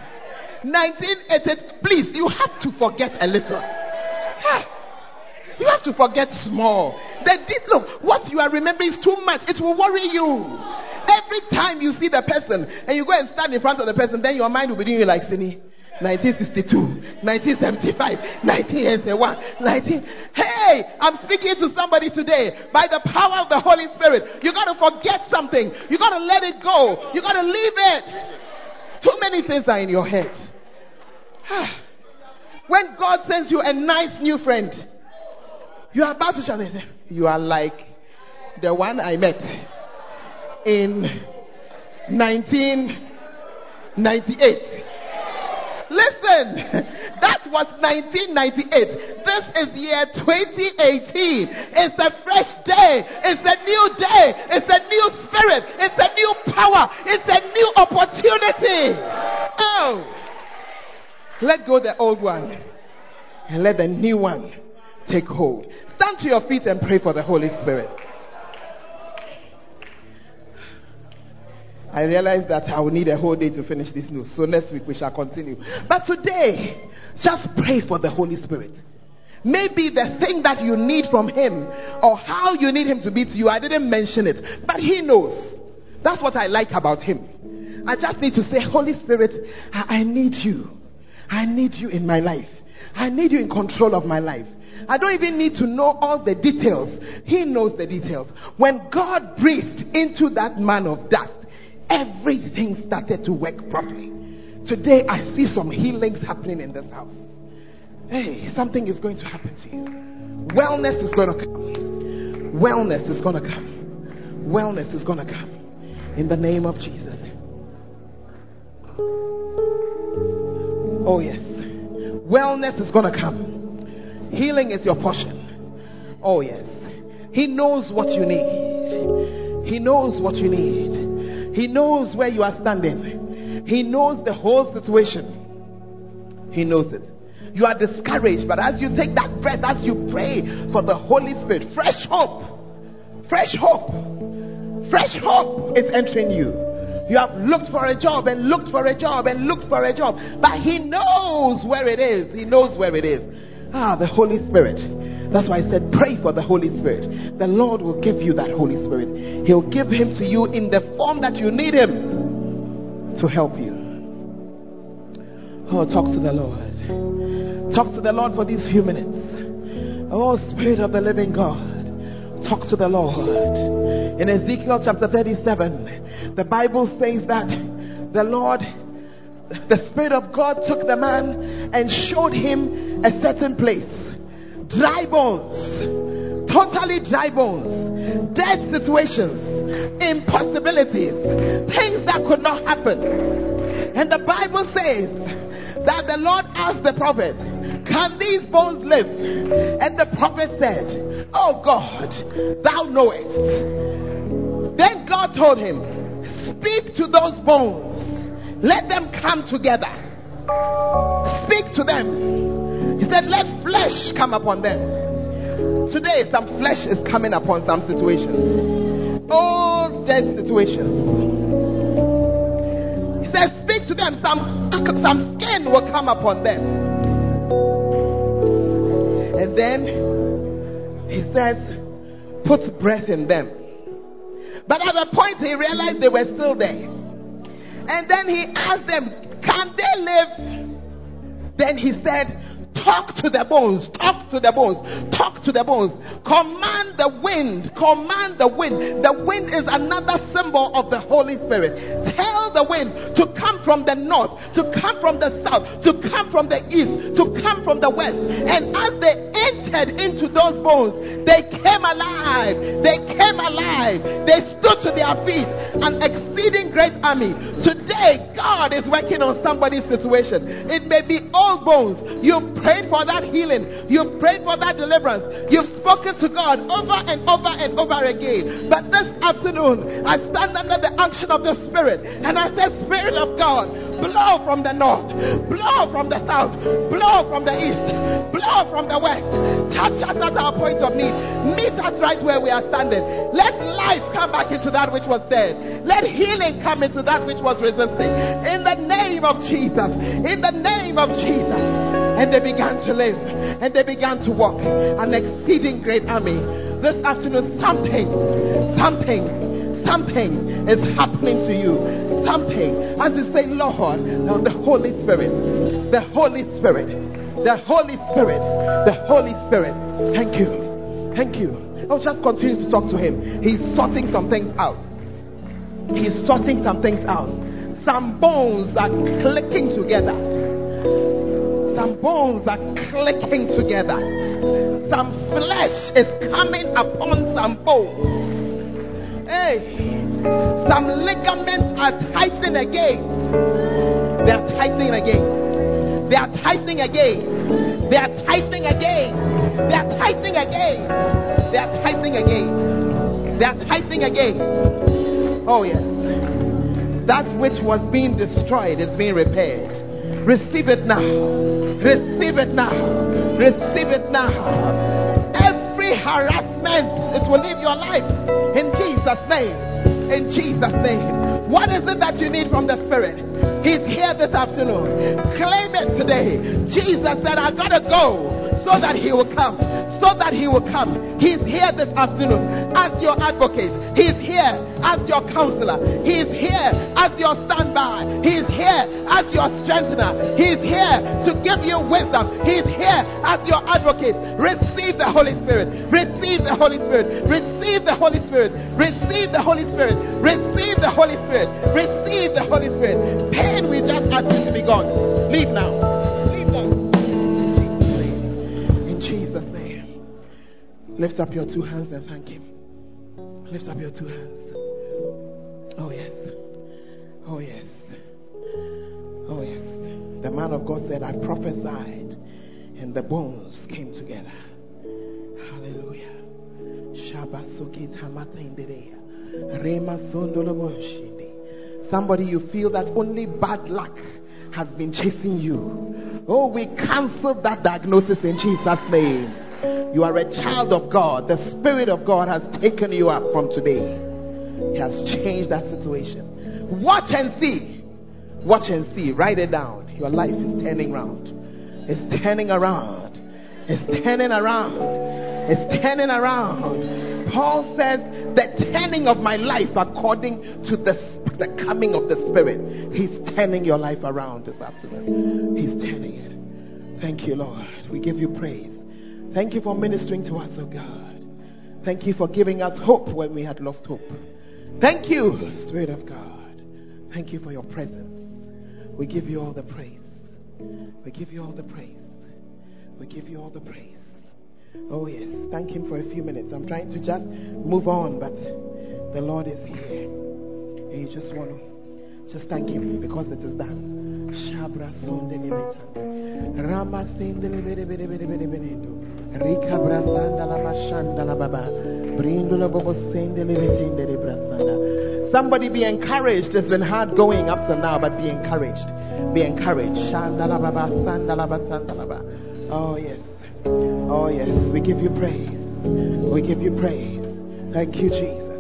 1980, please, you have to forget a little. You have to forget small. The look, what you are remembering is too much. It will worry you. Every time you see the person and you go and stand in front of the person, then your mind will be doing you like Sini. 1962, 1975, 1981, 19. Hey, I'm speaking to somebody today by the power of the Holy Spirit. You gotta forget something. You gotta let it go. You gotta leave it. Too many things are in your head. Ah. When God sends you a nice new friend, you are about to shout. You are like the one I met in 1998. Listen, that was 1998. This is year 2018. It's a fresh day. It's a new day. It's a new spirit. It's a new power. It's a new opportunity. Oh. Let go the old one and let the new one take hold. Stand to your feet and pray for the Holy Spirit. I realize that I will need a whole day to finish this news. So next week we shall continue. But today, just pray for the Holy Spirit. Maybe the thing that you need from Him or how you need Him to be to you, I didn't mention it, but He knows. That's what I like about Him. I just need to say, Holy Spirit, I, I need you. I need you in my life. I need you in control of my life. I don't even need to know all the details. He knows the details. When God breathed into that man of dust, everything started to work properly. Today, I see some healings happening in this house. Hey, something is going to happen to you. Wellness is going to come. Wellness is going to come. Wellness is going to come. In the name of Jesus. Oh, yes. Wellness is going to come. Healing is your portion. Oh, yes. He knows what you need. He knows what you need. He knows where you are standing. He knows the whole situation. He knows it. You are discouraged, but as you take that breath, as you pray for the Holy Spirit, fresh hope, fresh hope, fresh hope is entering you. You have looked for a job and looked for a job and looked for a job, but He knows where it is. He knows where it is. Ah, the Holy Spirit. That's why I said, pray for the Holy Spirit. The Lord will give you that Holy Spirit. He'll give Him to you in the form that you need Him to help you. Oh, talk to the Lord. Talk to the Lord for these few minutes. Oh, Spirit of the living God, talk to the Lord. In Ezekiel chapter 37, the Bible says that the Lord, the Spirit of God took the man and showed him a certain place. Dry bones, totally dry bones, dead situations, impossibilities, things that could not happen. And the Bible says that the Lord asked the prophet, Can these bones live? And the prophet said, Oh God, thou knowest. Then God told him, Speak to those bones, let them come together. Speak to them. He said, Let flesh come upon them. Today, some flesh is coming upon some situations. Old dead situations. He said, Speak to them. Some, some skin will come upon them. And then he says, Put breath in them. But at the point he realized they were still there. And then he asked them, Can they live? Then he said, Talk to the bones, talk to the bones, talk to the bones. Command the wind, command the wind. The wind is another symbol of the Holy Spirit. Tell the wind to come from the north, to come from the south, to come from the east, to come from the west. And as they entered into those bones, they came alive. They came alive. They stood to their feet, an exceeding great army. Today, God is working on somebody's situation. It may be old bones. You prayed for that healing. You've prayed for that deliverance. You've spoken to God over and over and over again. But this afternoon, I stand under the action of the Spirit and I said, Spirit of God, blow from the north, blow from the south, blow from the east, blow from the west. Touch us at our point of need. Meet us right where we are standing. Let life come back into that which was dead. Let healing come into that which was resisting. In the name of Jesus. In the name of Jesus. And they began to live. And they began to walk. An exceeding great army. This afternoon, something, something, something is happening to you. Something. As you say, Lord, the Holy Spirit, the Holy Spirit, the Holy Spirit, the Holy Spirit. Thank you. Thank you. I'll just continue to talk to him. He's sorting some things out. He's sorting some things out. Some bones are clicking together. Some bones are clicking together. Some flesh is coming upon some bones. Hey, some ligaments are tightening again. They are tightening again. They are tightening again. They are tightening again. They are tightening again. They are tightening again. They are tightening again. Oh, yes. That which was being destroyed is being repaired. Receive it now. Receive it now. Receive it now. Every harassment, it will leave your life. In Jesus' name. In Jesus' name. What is it that you need from the Spirit? He's here this afternoon. Claim it today. Jesus said, I gotta go so that He will come. So that He will come. He's here this afternoon as your advocate. He's here as your counselor. He's here as your standby. He's here as your strengthener. He's here to give you wisdom. He's here as your advocate. Receive the Holy Spirit. Receive the Holy Spirit. Receive the Holy Spirit. Receive the Holy Spirit. Receive the Holy Spirit. Receive the Holy Spirit. Pain, we just ask you to be gone. Leave now. Jesus' name. Lift up your two hands and thank Him. Lift up your two hands. Oh, yes. Oh, yes. Oh, yes. The man of God said, I prophesied, and the bones came together. Hallelujah. Somebody, you feel that only bad luck has been chasing you. Oh, we cancel that diagnosis in Jesus' name. You are a child of God. The Spirit of God has taken you up from today. He has changed that situation. Watch and see. Watch and see. Write it down. Your life is turning around. It's turning around. It's turning around. It's turning around. Paul says, the turning of my life according to the, the coming of the Spirit. He's turning your life around this afternoon. He's turning it. Thank you, Lord. We give you praise. Thank you for ministering to us, oh God. Thank you for giving us hope when we had lost hope. Thank you, Spirit of God. Thank you for your presence. We give you all the praise. We give you all the praise. We give you all the praise. Oh, yes. Thank Him for a few minutes. I'm trying to just move on, but the Lord is here. And you just want to just thank Him because it is done. Shabra Rama Rika brasanda la mashanda la baba. Bobo. Somebody be encouraged. It's been hard going up to now, but be encouraged. Be encouraged. Shanda la baba, sanda la ba, sanda la ba. Oh yes. Oh yes. We give you praise. We give you praise. Thank you, Jesus.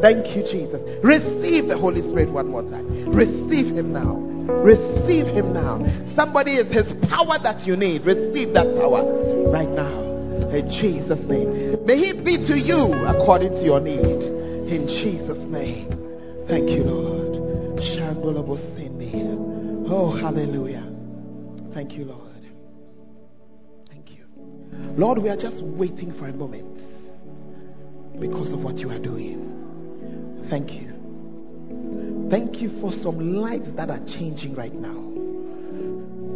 Thank you, Jesus. Receive the Holy Spirit one more time. Receive Him now. Receive Him now. Somebody is His power that you need. Receive that power right now. In Jesus' name. May He be to you according to your need. In Jesus' name. Thank you, Lord. Oh, hallelujah. Thank you, Lord. Thank you. Lord, we are just waiting for a moment because of what you are doing. Thank you. Thank you for some lives that are changing right now.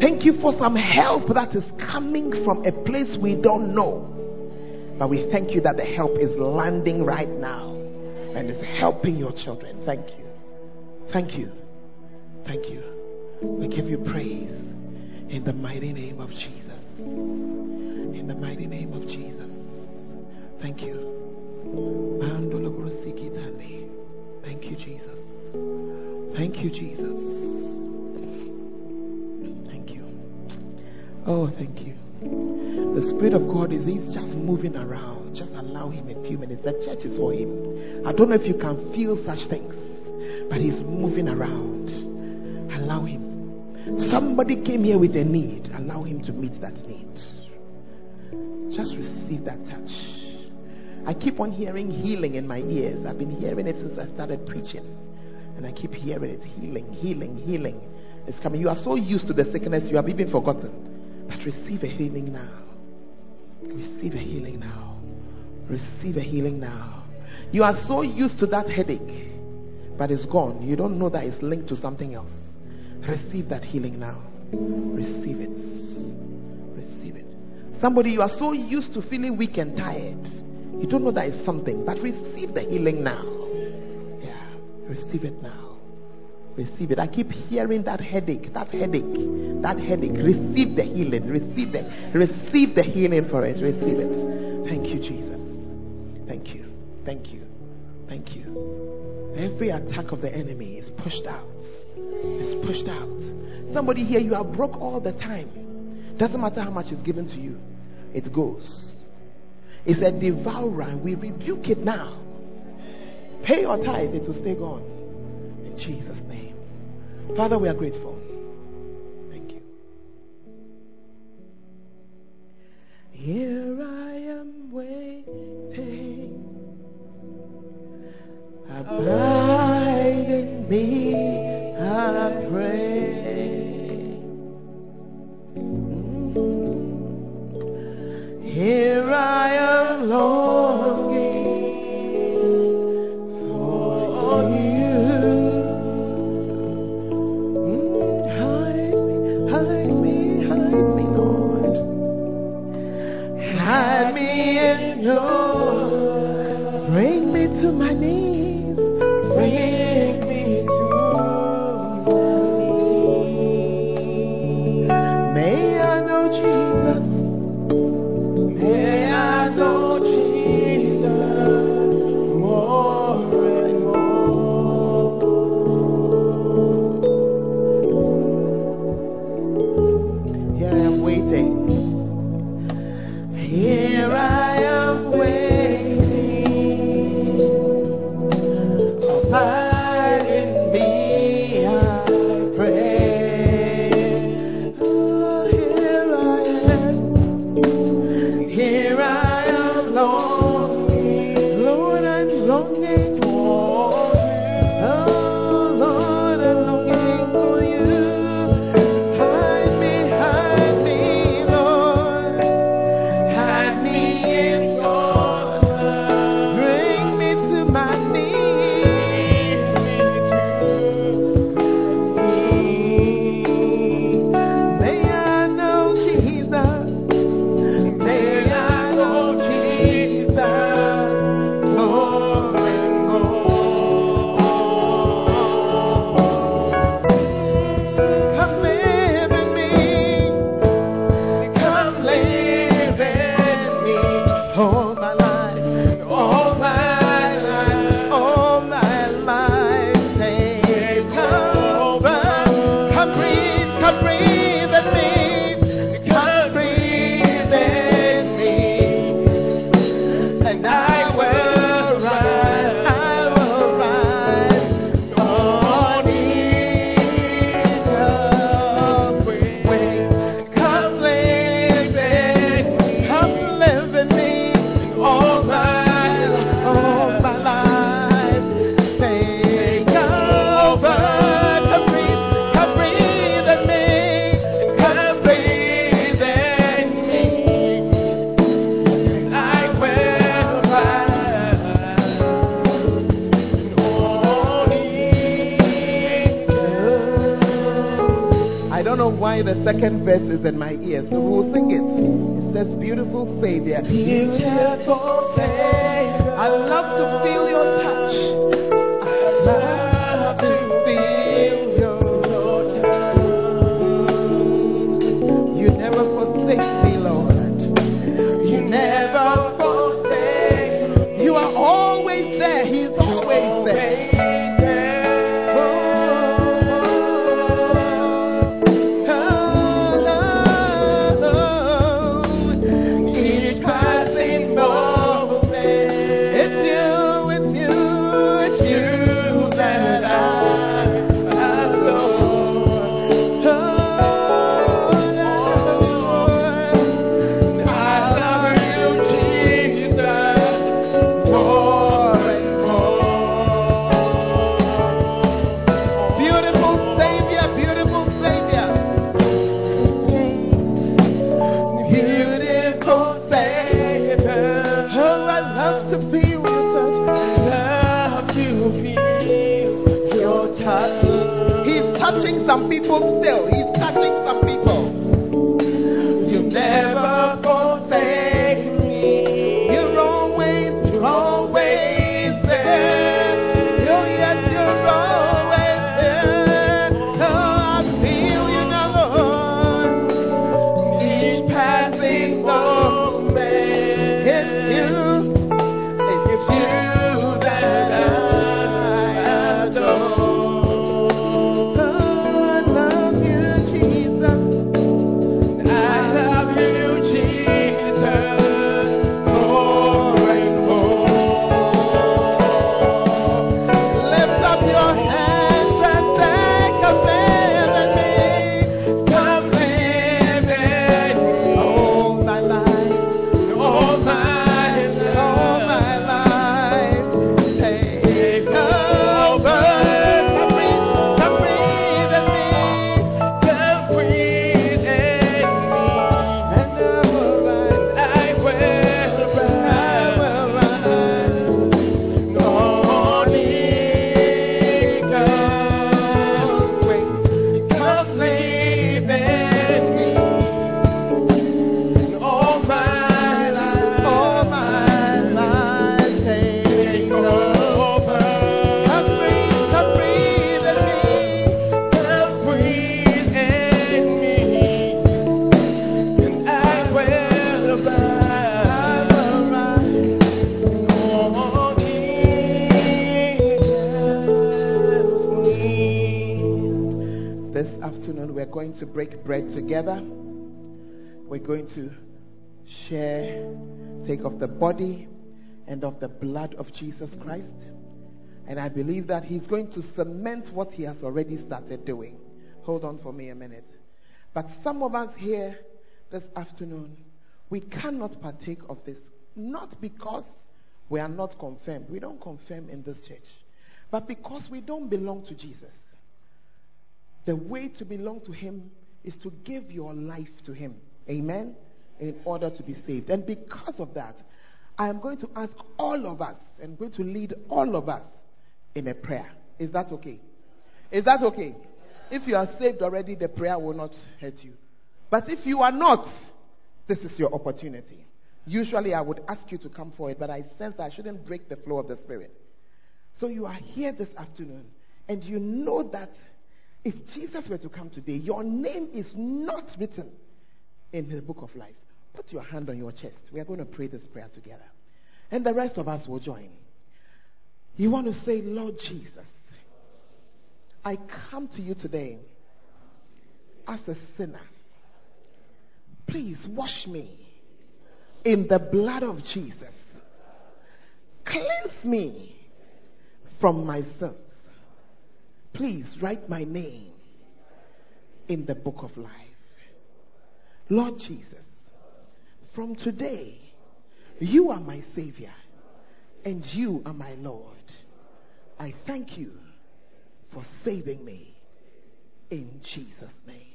Thank you for some help that is coming from a place we don't know. But we thank you that the help is landing right now and is helping your children. Thank you. Thank you. Thank you. We give you praise in the mighty name of Jesus. In the mighty name of Jesus. Thank you. Thank you, Jesus. Thank you, Oh, thank you. The Spirit of God is He's just moving around. Just allow Him a few minutes. The church is for Him. I don't know if you can feel such things, but He's moving around. Allow Him. Somebody came here with a need. Allow Him to meet that need. Just receive that touch. I keep on hearing healing in my ears. I've been hearing it since I started preaching. And I keep hearing it healing, healing, healing. It's coming. You are so used to the sickness, you have even forgotten. But receive a healing now. Receive a healing now. Receive a healing now. You are so used to that headache, but it's gone. You don't know that it's linked to something else. Receive that healing now. Receive it. Receive it. Somebody, you are so used to feeling weak and tired. You don't know that it's something, but receive the healing now. Yeah, receive it now. Receive it. I keep hearing that headache, that headache, that headache. Receive the healing. Receive the receive the healing for it. Receive it. Thank you, Jesus. Thank you. Thank you. Thank you. Every attack of the enemy is pushed out. It's pushed out. Somebody here, you are broke all the time. Doesn't matter how much is given to you, it goes. It's a devourer, and we rebuke it now. Pay your tithe, it will stay gone. In Jesus' name. Father, we are grateful. Second verse is in my ear, so we'll sing it. It says, Beautiful Savior. Beautiful some people going to share, take of the body and of the blood of Jesus Christ. And I believe that He's going to cement what He has already started doing. Hold on for me a minute. But some of us here this afternoon, we cannot partake of this. Not because we are not confirmed. We don't confirm in this church. But because we don't belong to Jesus. The way to belong to Him is to give your life to Him. Amen? In order to be saved. And because of that, I am going to ask all of us, and going to lead all of us in a prayer. Is that okay? Is that okay? If you are saved already, the prayer will not hurt you. But if you are not, this is your opportunity. Usually I would ask you to come forward, but I sense that I shouldn't break the flow of the Spirit. So you are here this afternoon, and you know that if Jesus were to come today, your name is not written in the book of life. Put your hand on your chest. We are going to pray this prayer together. And the rest of us will join. You want to say, Lord Jesus, I come to you today as a sinner. Please wash me in the blood of Jesus. Cleanse me from my sins. Please write my name in the book of life. Lord Jesus, from today, you are my Savior and you are my Lord. I thank you for saving me in Jesus' name.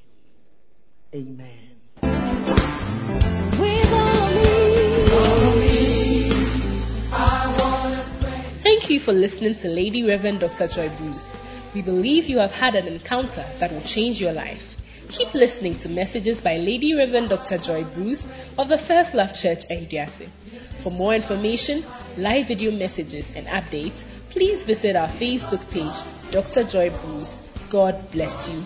Amen. Thank you for listening to Lady Reverend Dr. Joy Bruce. We believe you have had an encounter that will change your life. Keep listening to messages by Lady Reverend Dr. Joy Bruce of the First Love Church, Ayeduase. For more information, live video messages, and updates, please visit our Facebook page, Dr. Joy Bruce. God bless you.